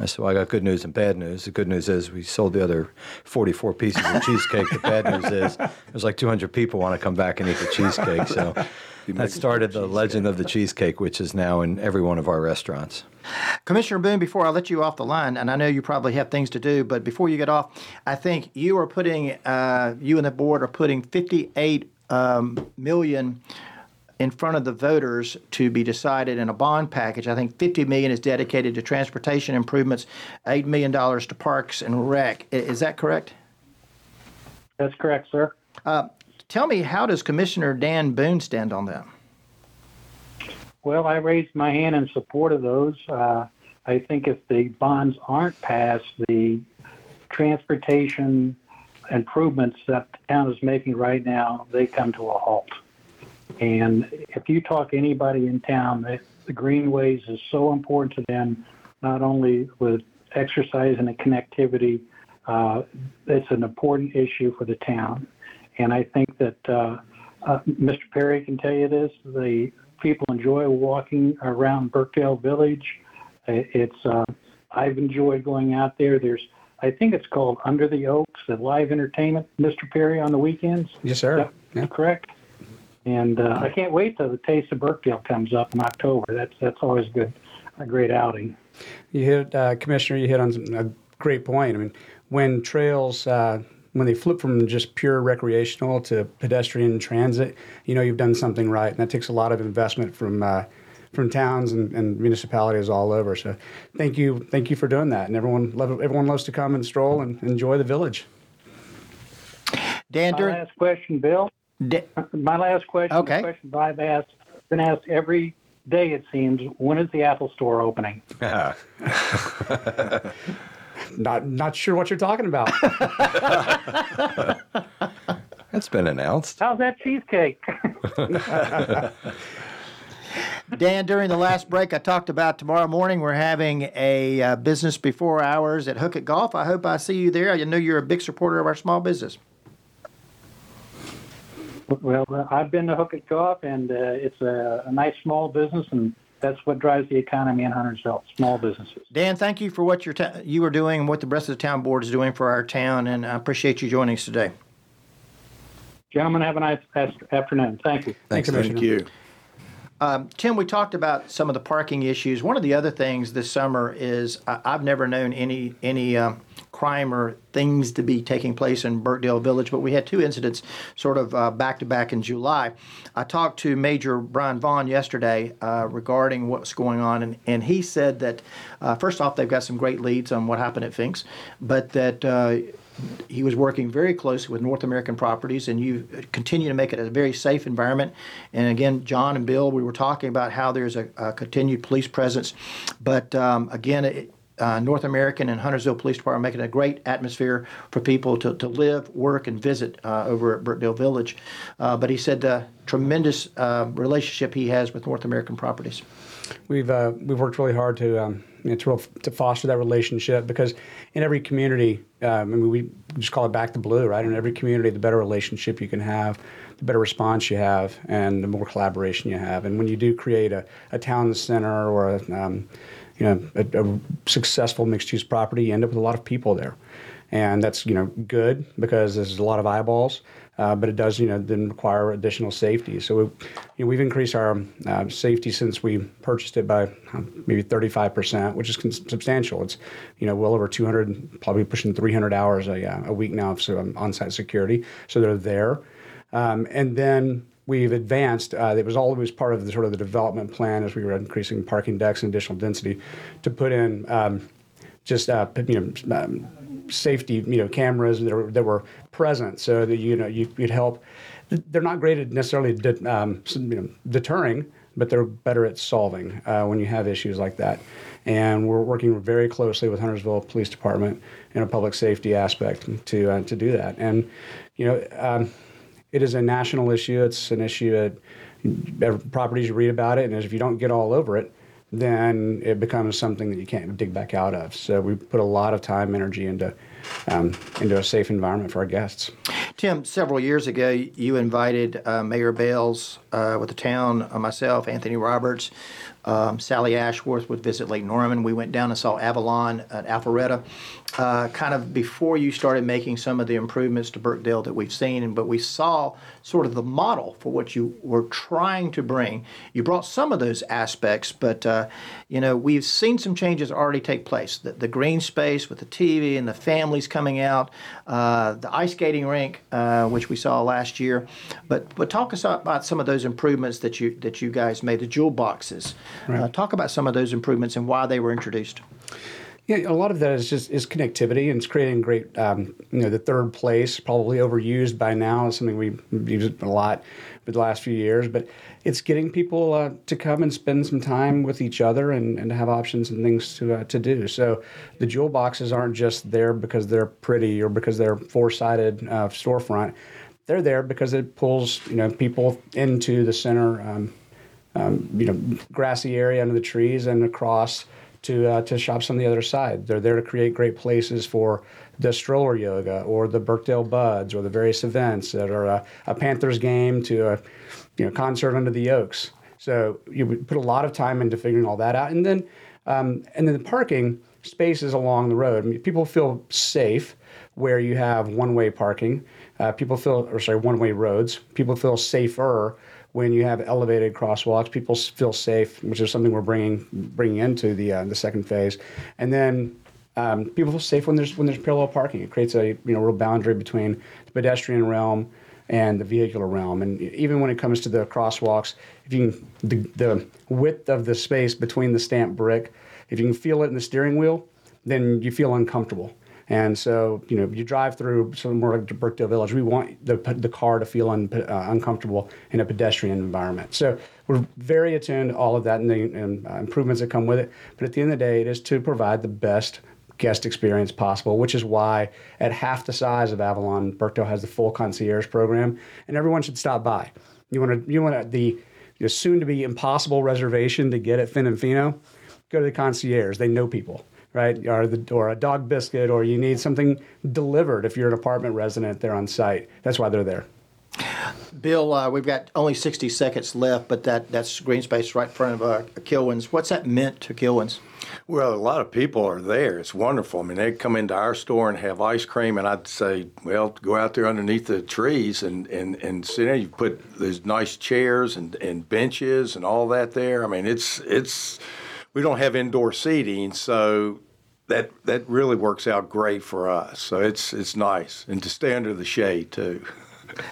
I said, "Well, I got good news and bad news. The good news is we sold the other 44 pieces of cheesecake. the bad news is there's like 200 people want to come back and eat the cheesecake. So that started the legend of the cheesecake, which is now in every one of our restaurants." Commissioner Boone, before I let you off the line, and I know you probably have things to do, but before you get off, I think you are putting, uh, you and the board are putting 58 um, million in front of the voters to be decided in a bond package. I think 50 million is dedicated to transportation improvements, $8 million to parks and rec. Is that correct? That's correct, sir. Uh, tell me, how does Commissioner Dan Boone stand on that? Well, I raised my hand in support of those. Uh, I think if the bonds aren't passed, the transportation improvements that the town is making right now, they come to a halt. And if you talk to anybody in town, the, the greenways is so important to them, not only with exercise and the connectivity, uh, it's an important issue for the town. And I think that uh, uh, Mr. Perry can tell you this, the people enjoy walking around Birkdale Village. It's uh, I've enjoyed going out there. There's I think it's called Under the Oaks, the live entertainment, Mr. Perry, on the weekends. Yes, sir. Yeah. Correct. And uh, I can't wait till the Taste of Birkdale comes up in October. That's that's always good, a great outing. You hit, uh, Commissioner. You hit on a great point. I mean, when trails uh, when they flip from just pure recreational to pedestrian transit, you know you've done something right, and that takes a lot of investment from uh, from towns and, and, municipalities all over. So, thank you, thank you for doing that, and everyone love, everyone loves to come and stroll and enjoy the village. Dan, my last question, Bill. Da- my last question. Okay. question I've asked, been asked every day it seems. When is the Apple Store opening? not not sure what you're talking about. That's been announced. How's that cheesecake? Dan, during the last break, I talked about tomorrow morning we're having a uh, business before hours at Hookit Golf. I hope I see you there. I know you're a big supporter of our small business. Well, uh, I've been to Hookit Golf, and uh, it's a, a nice small business, and that's what drives the economy in Huntersville, small businesses. Dan, thank you for what you ta- you are doing and what the rest of the town board is doing for our town, and I appreciate you joining us today. Gentlemen, have a nice afternoon. Thank you. Thanks, Thank you. Um, Tim, we talked about some of the parking issues. One of the other things this summer is I, have never known any any uh, crime or things to be taking place in Birkdale Village, but we had two incidents sort of back to back in July. I talked to Major Brian Vaughn yesterday uh, regarding what's going on, and, and he said that uh, first off, they've got some great leads on what happened at Finks, but that uh, he was working very closely with North American Properties, and you continue to make it a very safe environment. And again, Jon and Bill, we were talking about how there's a, a continued police presence, but um, again, it, uh, North American and Huntersville Police Department making a great atmosphere for people to, to live, work, and visit uh, over at Birkdale Village. Uh, but he said the tremendous uh, relationship he has with North American Properties. We've uh, we've worked really hard to um, you know, to, to, foster that relationship because in every community, um, I mean, we just call it back to blue, right? In every community, the better relationship you can have, the better response you have, and the more collaboration you have. And when you do create a, a town center or a, um, you know, a, a successful mixed-use property, you end up with a lot of people there, and that's you know good because there's a lot of eyeballs. Uh, but it does, you know, then require additional safety. So, we, you know, we've increased our uh, safety since we purchased it by um, maybe 35%, which is substantial. It's, you know, well over 200, probably pushing 300 hours a, uh, a week now of so, um, on-site security. So they're there, um, and then we've advanced. Uh, it was always part of the sort of the development plan as we were increasing parking decks and additional density to put in um, just uh, you know um, safety, you know, cameras that, are, that were present, so that you know you could help. They're not great at necessarily de- um, you know, deterring, but they're better at solving uh, when you have issues like that. And we're working very closely with Huntersville Police Department in a public safety aspect to uh, to do that. And you know, um, it is a national issue. It's an issue that properties you read about it, and if you don't get all over it, then it becomes something that you can't dig back out of. So we put a lot of time, energy into um, into a safe environment for our guests. Tim, several years ago, you invited uh, Mayor Bales uh, with the town, uh, myself, Anthony Roberts, um, Sally Ashworth would visit Lake Norman. We went down and saw Avalon at Alpharetta, uh, kind of before you started making some of the improvements to Birkdale that we've seen. But we saw sort of the model for what you were trying to bring. You brought some of those aspects, but uh, you know we've seen some changes already take place. The, the, green space with the TV and the families coming out, uh, the ice skating rink, uh, which we saw last year. But but talk us about some of those improvements that you that you guys made. The jewel boxes. Right. Uh, talk about some of those improvements and why they were introduced. Yeah, a lot of that is just is connectivity, and it's creating great. Um, you know, the third place probably overused by now is something we use a lot for the last few years, but it's getting people uh, to come and spend some time with each other and, and have options and things to uh, to do. So the jewel boxes aren't just there because they're pretty or because they're four sided uh, storefront. They're there because it pulls you know people into the center. Um, um, you know, grassy area under the trees and across to uh, to shops on the other side. They're there to create great places for the stroller yoga or the Birkdale Buds or the various events that are a, a Panthers game to a you know concert under the Oaks. So you put a lot of time into figuring all that out, and then um, and then the parking spaces along the road. I mean, people feel safe where you have one-way parking. Uh, people feel, or sorry, one-way roads. People feel safer when you have elevated crosswalks, people feel safe, which is something we're bringing bringing into the uh, the second phase, and then um, people feel safe when there's when there's parallel parking. It creates a you know real boundary between the pedestrian realm and the vehicular realm. And even when it comes to the crosswalks, if you can, the, the width of the space between the stamped brick, if you can feel it in the steering wheel, then you feel uncomfortable. And so, you know, you drive through some more like Birkdale Village, we want the, the car to feel un, uh, uncomfortable in a pedestrian environment. So we're very attuned to all of that and the and, uh, improvements that come with it. But at the end of the day, it is to provide the best guest experience possible, which is why at half the size of Avalon, Birkdale has the full concierge program, and everyone should stop by. You want to you want the soon to be impossible reservation to get at Finn and Fino, go to the concierge. They know people right? Or, the, or a dog biscuit, or you need something delivered if you're an apartment resident there on site. That's why they're there. Bill, uh, we've got only 60 seconds left, but that, that's green space right in front of uh, Kilwins. What's that meant to Kilwins? Well, a lot of people are there. It's wonderful. I mean, they come into our store and have ice cream, and I'd say, well, go out there underneath the trees and, and, and sit there. You put these nice chairs and, and benches and all that there. I mean, it's it's we don't have indoor seating, so that that really works out great for us. So it's it's nice, and to stay under the shade too.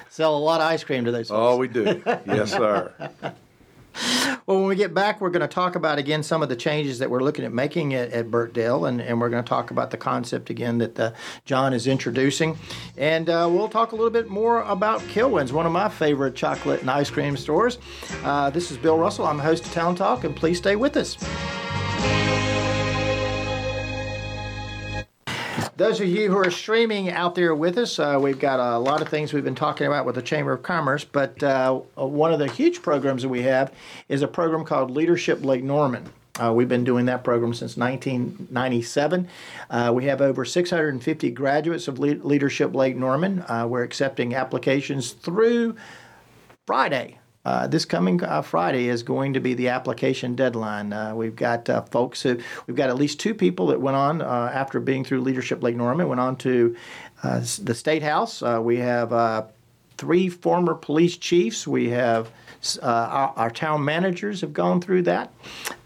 Sell a lot of ice cream to those. Oh, we do. yes, sir. Well, when we get back, we're going to talk about again some of the changes that we're looking at making at, at Birkdale, and, and we're going to talk about the concept again that uh, Jon is introducing. And uh, we'll talk a little bit more about Kilwins, one of my favorite chocolate and ice cream stores. Uh, this is Bill Russell. I'm the host of Town Talk, and please stay with us. Those of you who are streaming out there with us, uh, we've got a lot of things we've been talking about with the Chamber of Commerce, but uh, one of the huge programs that we have is a program called Leadership Lake Norman. Uh, we've been doing that program since 1997. Uh, we have over 650 graduates of Le- Leadership Lake Norman. Uh, we're accepting applications through Friday, uh, this coming uh, Friday is going to be the application deadline. Uh, we've got uh, folks who, we've got at least two people that went on uh, after being through Leadership Lake Norman, went on to the State House. we have three former police chiefs. We have uh, our, our, town managers have gone through that.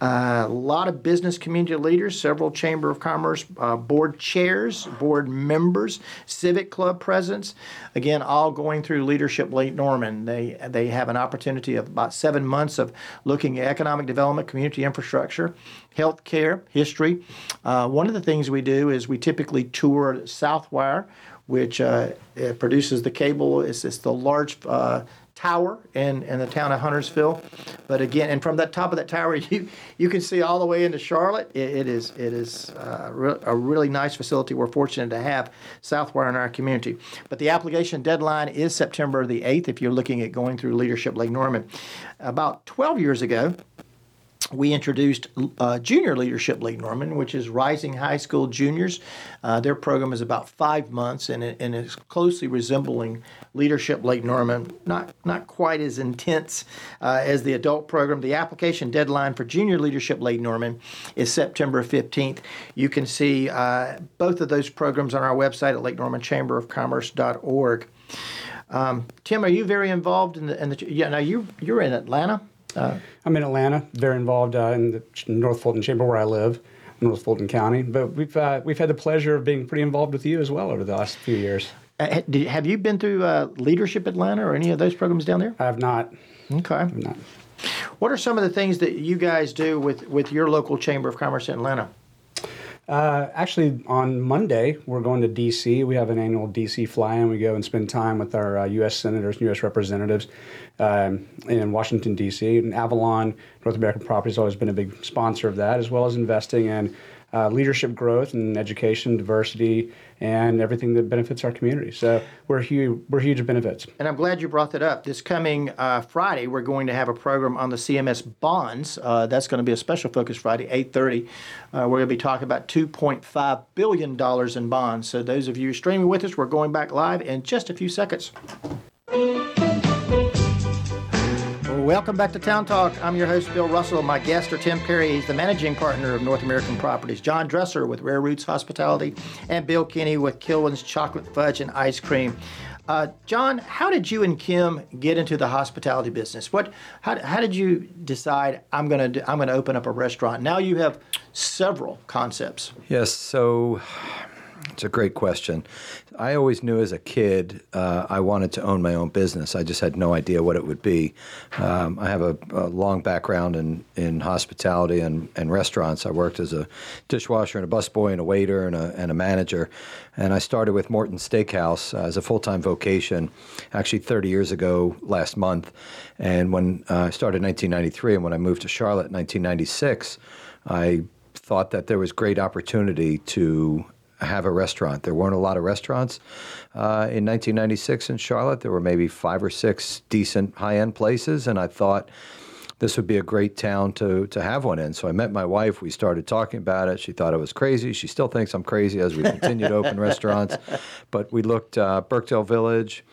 Uh, a lot of business community leaders, several Chamber of Commerce uh, board chairs, board members, civic club presidents. Again, all going through Leadership Lake Norman. They they have an opportunity of about seven months of looking at economic development, community infrastructure, health care, history. Uh, one of the things we do is we typically tour Southwire which uh, produces the cable. It's, it's the large uh, tower in, in the town of Huntersville. But again, and from that top of that tower, you you can see all the way into Charlotte. it, it is it is uh, re- a really nice facility. We're fortunate to have Southwire in our community. But the application deadline is September the 8th if you're looking at going through Leadership Lake Norman. About 12 years ago, we introduced uh, Junior Leadership Lake Norman, which is Rising High School Juniors. Uh, their program is about five months and, it, and is closely resembling Leadership Lake Norman. Not not quite as intense uh, as the adult program. The application deadline for Junior Leadership Lake Norman is September 15th. You can see uh, both of those programs on our website at LakeNormanChamberOfCommerce.org. Um, Tim, are you very involved in the? In the yeah, now you you're in Atlanta. Uh, I'm in Atlanta, very involved uh, in the North Fulton Chamber where I live, North Fulton County. But we've uh, we've had the pleasure of being pretty involved with you as well over the last few years. Uh, did, have you been through uh, Leadership Atlanta or any of those programs down there? I have not. Okay. I have not. What are some of the things that you guys do with, with your local Chamber of Commerce in Atlanta? Uh, actually, on Monday, we're going to D.C. We have an annual D.C. fly-in. We go and spend time with our uh, U.S. senators and U.S. representatives um, in Washington, D.C. And Avalon North American Property has always been a big sponsor of that, as well as investing in uh, leadership growth and education, diversity, and everything that benefits our community. So we're huge, we're huge benefits. And I'm glad you brought that up. This coming uh, Friday, we're going to have a program on the CMS bonds. Uh, that's going to be a special focus Friday, 8:30. Uh, we're going to be talking about 2.5 billion dollars in bonds. So those of you streaming with us, we're going back live in just a few seconds. Welcome back to Town Talk. I'm your host, Bill Russell. My guest are Tim Perry. He's the managing partner of North American Properties. Jon Dressler with Rare Roots Hospitality, and Bill Keeney with Kilwin's Chocolate Fudge and Ice Cream. Uh, Jon, how did you and Kim get into the hospitality business? What, how, how did you decide I'm going to I'm going to open up a restaurant? Now you have several concepts. Yes, so it's a great question. I always knew as a kid uh, I wanted to own my own business. I just had no idea what it would be. Um, I have a, a, long background in, in hospitality and, and restaurants. I worked as a dishwasher and a busboy and a waiter and a, and a manager. And I started with Morton Steakhouse as a full time vocation, actually 30 years ago last month. And when uh, I started in 1993, and when I moved to Charlotte in 1996, I thought that there was great opportunity to have a restaurant. There weren't a lot of restaurants uh, in 1996 in Charlotte. There were maybe five or six decent high end places, and I thought this would be a great town to to have one in. So I met my wife. We started talking about it. She thought I was crazy. She still thinks I'm crazy as we continue to open restaurants. But we looked uh, Birkdale Village.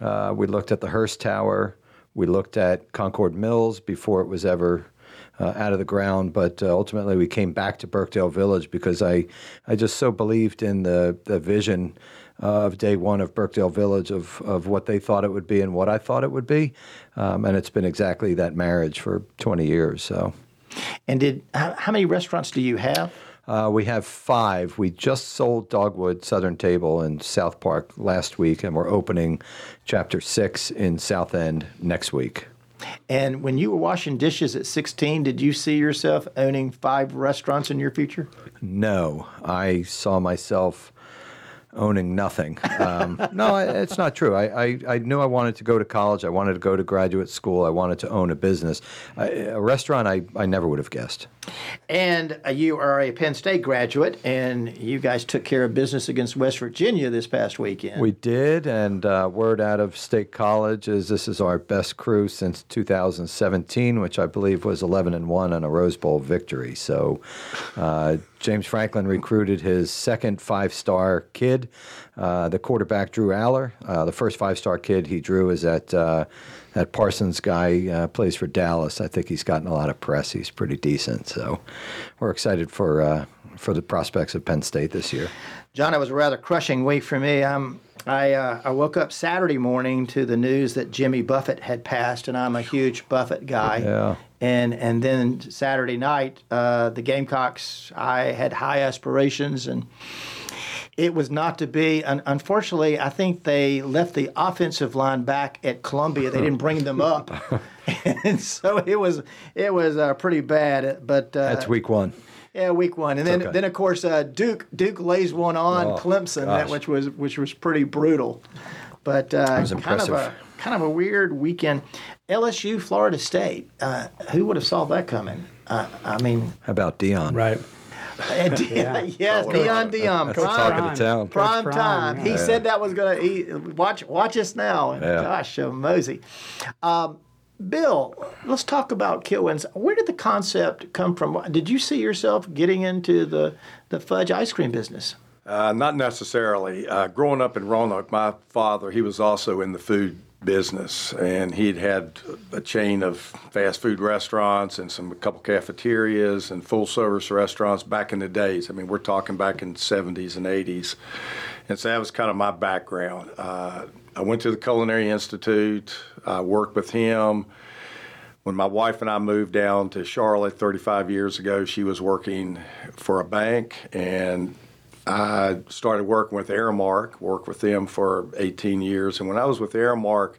Uh, we looked at the Hearst Tower. We looked at Concord Mills before it was ever uh, out of the ground. But uh, ultimately, we came back to Birkdale Village because I, I just so believed in the, the vision of day one of Birkdale Village of, of what they thought it would be and what I thought it would be. Um, and it's been exactly that marriage for 20 years. So. And did how, how many restaurants do you have? Uh, we have five. We just sold Dogwood Southern Table in South Park last week, and we're opening Chapter Six in South End next week. And when you were washing dishes at 16, did you see yourself owning five restaurants in your future? No, I saw myself owning nothing. Um, no, it's not true. I, I, I, knew I wanted to go to college. I wanted to go to graduate school. I wanted to own a business. I, a restaurant, I, I never would have guessed. And uh, you are a Penn State graduate, and you guys took care of business against West Virginia this past weekend. We did, and uh, word out of State College is this is our best crew since 2017, which I believe was 11 and one and a Rose Bowl victory. So. Uh, James Franklin recruited his second five star kid, uh, the quarterback Drew Allar. Uh, the first five star kid he drew is at uh, that Parsons guy uh, plays for Dallas. I think he's gotten a lot of press. He's pretty decent. So we're excited for uh, for the prospects of Penn State this year. Jon, it was a rather crushing week for me. I'm I uh, I woke up Saturday morning to the news that Jimmy Buffett had passed, and I'm a huge Buffett guy. Yeah. And and then Saturday night, uh, the Gamecocks. I had high aspirations, and it was not to be. Un- unfortunately, I think they left the offensive line back at Columbia. They didn't bring them up, and so it was it was uh, pretty bad. But uh, That's week one. yeah, week one, and then okay. then of course uh, Duke Duke lays one on Oh, Clemson, that, which was which was pretty brutal. But uh, was kind of a kind of a weird weekend. LSU Florida State. Uh, who would have saw that coming? Uh, I mean, How about Deion? Right. yes, Deion Deion, That's the prime, talk of the town. prime Prime, time. He yeah. said that was gonna watch watch us now. And Yeah. Gosh, uh, Mosey. Um, Bill, let's talk about Kilwins. Where did the concept come from? Did you see yourself getting into the, the fudge ice cream business? Uh, not necessarily. Uh, growing up in Roanoke, my father, he was also in the food business, and he'd had a chain of fast food restaurants and some a couple cafeterias and full service restaurants back in the days. I mean, we're talking back in the 70s and 80s, and so that was kind of my background. Uh, I went to the Culinary Institute. I worked with him. When my wife and I moved down to Charlotte 35 years ago, she was working for a bank, and I started working with Aramark, worked with them for 18 years. And when I was with Aramark,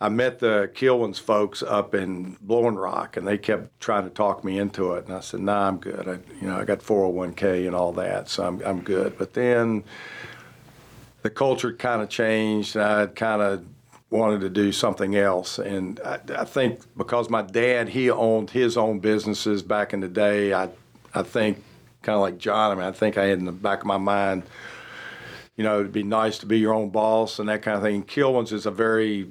I met the Kilwins folks up in Blowing Rock, and they kept trying to talk me into it. And I said, "Nah, I'm good. I, you know, I got 401k and all that, so I'm I'm good." But then the culture kind of changed, and I kind of wanted to do something else. And I, I think because my dad, he owned his own businesses back in the day, I, I think kind of like Jon, I mean, I think I had in the back of my mind, you know, it'd be nice to be your own boss and that kind of thing. Kilwins is a very,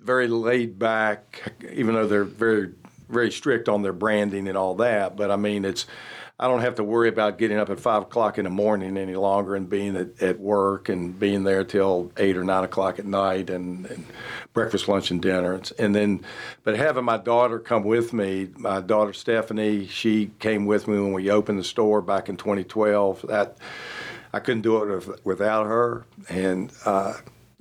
very laid back, even though they're very, very strict on their branding and all that. But I mean, it's, I don't have to worry about getting up at five o'clock in the morning any longer and being at, at work and being there till eight or nine o'clock at night and, and breakfast, lunch, and dinner. And then, but having my daughter come with me, my daughter Stephanie, she came with me when we opened the store back in 2012. That I couldn't do it without her. And uh,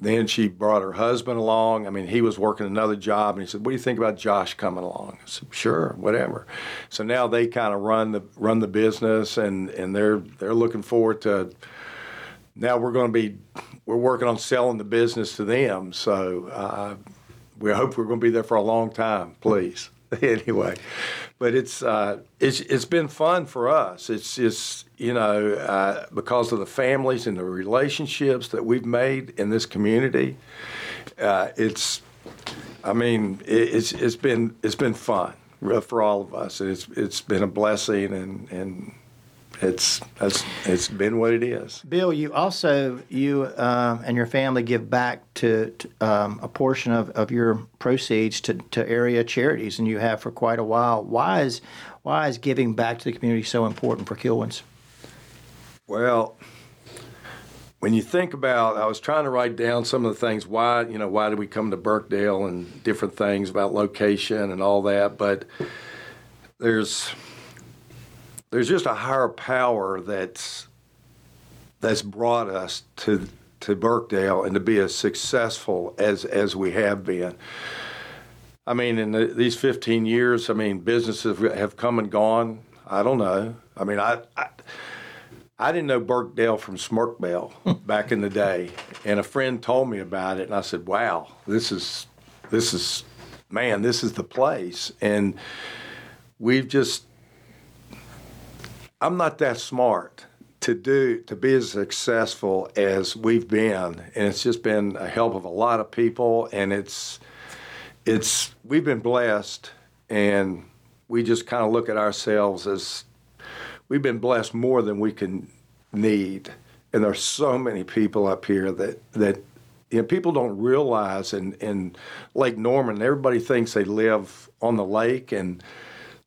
then she brought her husband along. I mean, he was working another job, and he said, "What do you think about Josh coming along?" I said, "Sure, whatever." So now they kind of run the run the business, and and they're they're looking forward to. Now we're going to be we're working on selling the business to them. So uh, we hope we're going to be there for a long time. Please, anyway. But it's uh, it's it's been fun for us. It's just you know uh, because of the families and the relationships that we've made in this community. Uh, it's I mean it, it's it's been it's been fun for all of us. It's it's been a blessing and and it's it's, it's been what it is. Bill, you also you um, and your family give back to, to um, a portion of, of your proceeds to, to area charities, and you have for quite a while. Why is why is giving back to the community so important for Kilwins? Well, when you think about, I was trying to write down some of the things. Why, you know, why did we come to Birkdale and different things about location and all that. But there's there's just a higher power that's that's brought us to to Birkdale and to be as successful as as we have been. I mean, in the, these 15 years, I mean, businesses have come and gone. I don't know. I mean, I, I I didn't know Birkdale from Smirkbell back in the day, and a friend told me about it, and I said, "Wow, this is this is man, this is the place." And we've just I'm not that smart to do to be as successful as we've been, and it's just been a help of a lot of people, and it's it's we've been blessed, and we just kind of look at ourselves as we've been blessed more than we can need. And there's so many people up here that that you know, people don't realize in, in Lake Norman, everybody thinks they live on the lake and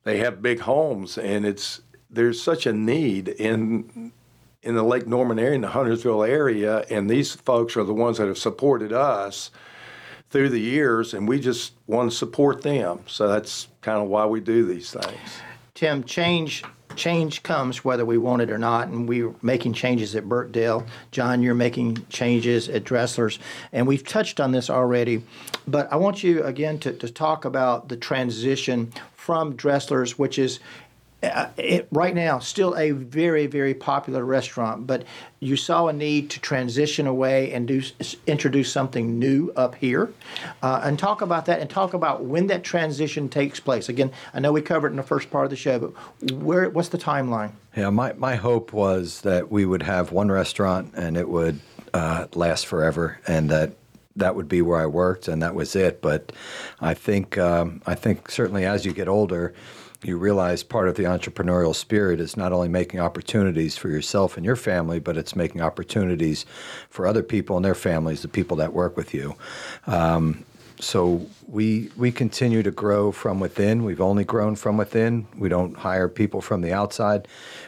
they have big homes, and it's there's such a need in in the Lake Norman area, in the Huntersville area, and these folks are the ones that have supported us through the years, and we just want to support them. So that's kind of why we do these things. Tim, change change comes whether we want it or not, and we're making changes at Birkdale. Jon, you're making changes at Dressler's, and we've touched on this already, but I want you again to, to talk about the transition from Dressler's, which is uh, it, right now still a very very popular restaurant but you saw a need to transition away and do introduce something new up here. Uh, and talk about that and talk about when that transition takes place. Again i know we covered in the first part of the show but where what's the timeline? Yeah my, my hope was that we would have one restaurant and it would uh, last forever and that that would be where I worked, and that was it. But I think um, I think certainly as you get older, you realize part of the entrepreneurial spirit is not only making opportunities for yourself and your family, but it's making opportunities for other people and their families, the people that work with you. Um, so we we continue to grow from within. We've only grown from within. We don't hire people from the outside.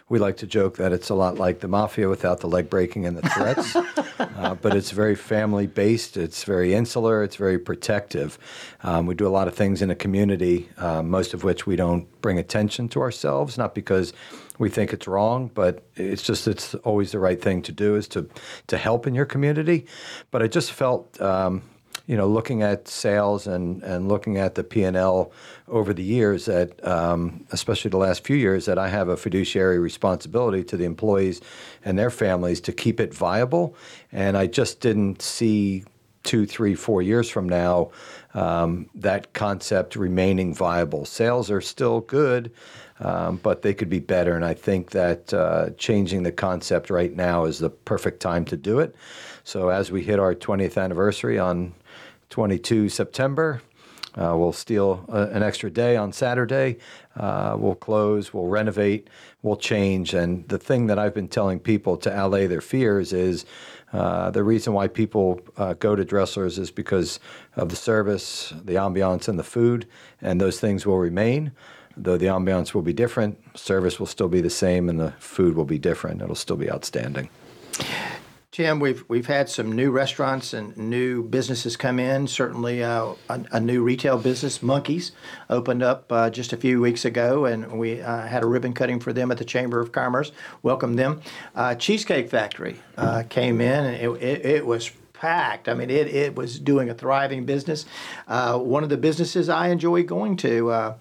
We like to joke that it's a lot like the mafia without the leg breaking and the threats, uh, but it's very family based. It's very insular. It's very protective. Um, we do a lot of things in a community, uh, most of which we don't bring attention to ourselves, not because we think it's wrong, but it's just it's always the right thing to do is to to help in your community. But I just felt. Um, you know, looking at sales and, and looking at the P and L over the years, that um, especially the last few years, that I have a fiduciary responsibility to the employees and their families to keep it viable, and I just didn't see two, three, four years from now um, that concept remaining viable. Sales are still good. Um, but they could be better. And I think that uh, changing the concept right now is the perfect time to do it. So as we hit our 20th anniversary on 22 September. Uh, we'll steal uh, an extra day on Saturday. Uh, we'll close, we'll renovate, we'll change. And the thing that I've been telling people to allay their fears is uh, the reason why people uh, go to Dressler's is because of the service, the ambiance, and the food. And those things will remain. Though the ambiance will be different, service will still be the same, and the food will be different. It'll still be outstanding. Tim, we've we've had some new restaurants and new businesses come in. Certainly, uh, a, a, new retail business, Monkeys, opened up uh, just a few weeks ago, and we uh, had a ribbon cutting for them at the Chamber of Commerce. Welcome them. Uh, Cheesecake Factory uh, came in, and it, it, it, was packed. I mean, it, it was doing a thriving business. Uh, one of the businesses I enjoy going to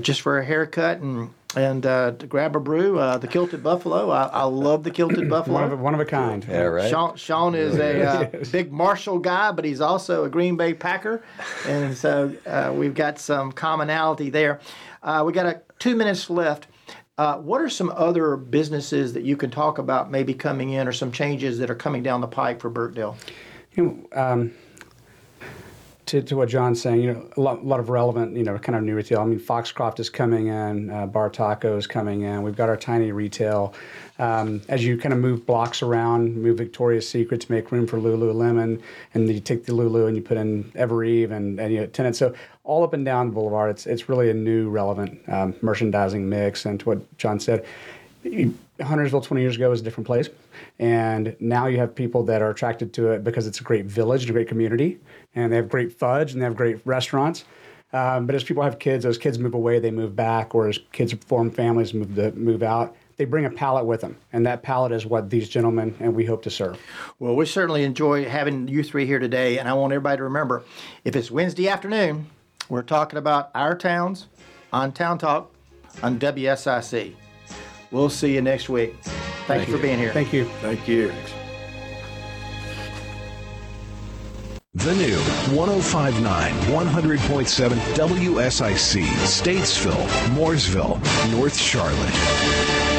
just for a haircut and and uh, to grab a brew, uh, the Kilted Buffalo. I, I love the Kilted Buffalo. one, of, one of a kind. Yeah, right. Sean, Sean is a uh, big Marshall guy, but he's also a Green Bay Packer, and so uh, we've got some commonality there. Uh, we got a, two minutes left. Uh, what are some other businesses that you can talk about maybe coming in, or some changes that are coming down the pike for Birkdale? You know, um, to, to what Jon's saying, you know, a lot, a lot of relevant, you know, kind of new retail. I mean, Foxcroft is coming in, uh, Bar Taco is coming in. We've got our tiny retail. Um, as you kind of move blocks around, move Victoria's Secret to make room for Lululemon, and you take the Lulu and you put in Evereve and, and you know, tenants. So all up and down boulevard, it's it's really a new relevant um, merchandising mix. And to what Jon said, Huntersville 20 years ago was a different place. And now you have people that are attracted to it because it's a great village and a great community. And they have great fudge and they have great restaurants. Um, but as people have kids, as kids move away, they move back, or as kids form families, move to move out. They bring a palate with them, and that palate is what these gentlemen and we hope to serve. Well, we certainly enjoy having you three here today, and I want everybody to remember, if it's Wednesday afternoon, we're talking about our towns on Town Talk on WSIC. We'll see you next week. Thank, Thank you for being here. Thank you. Thank you. The new 1059 100.7 WSIC, Statesville, Mooresville, North Charlotte.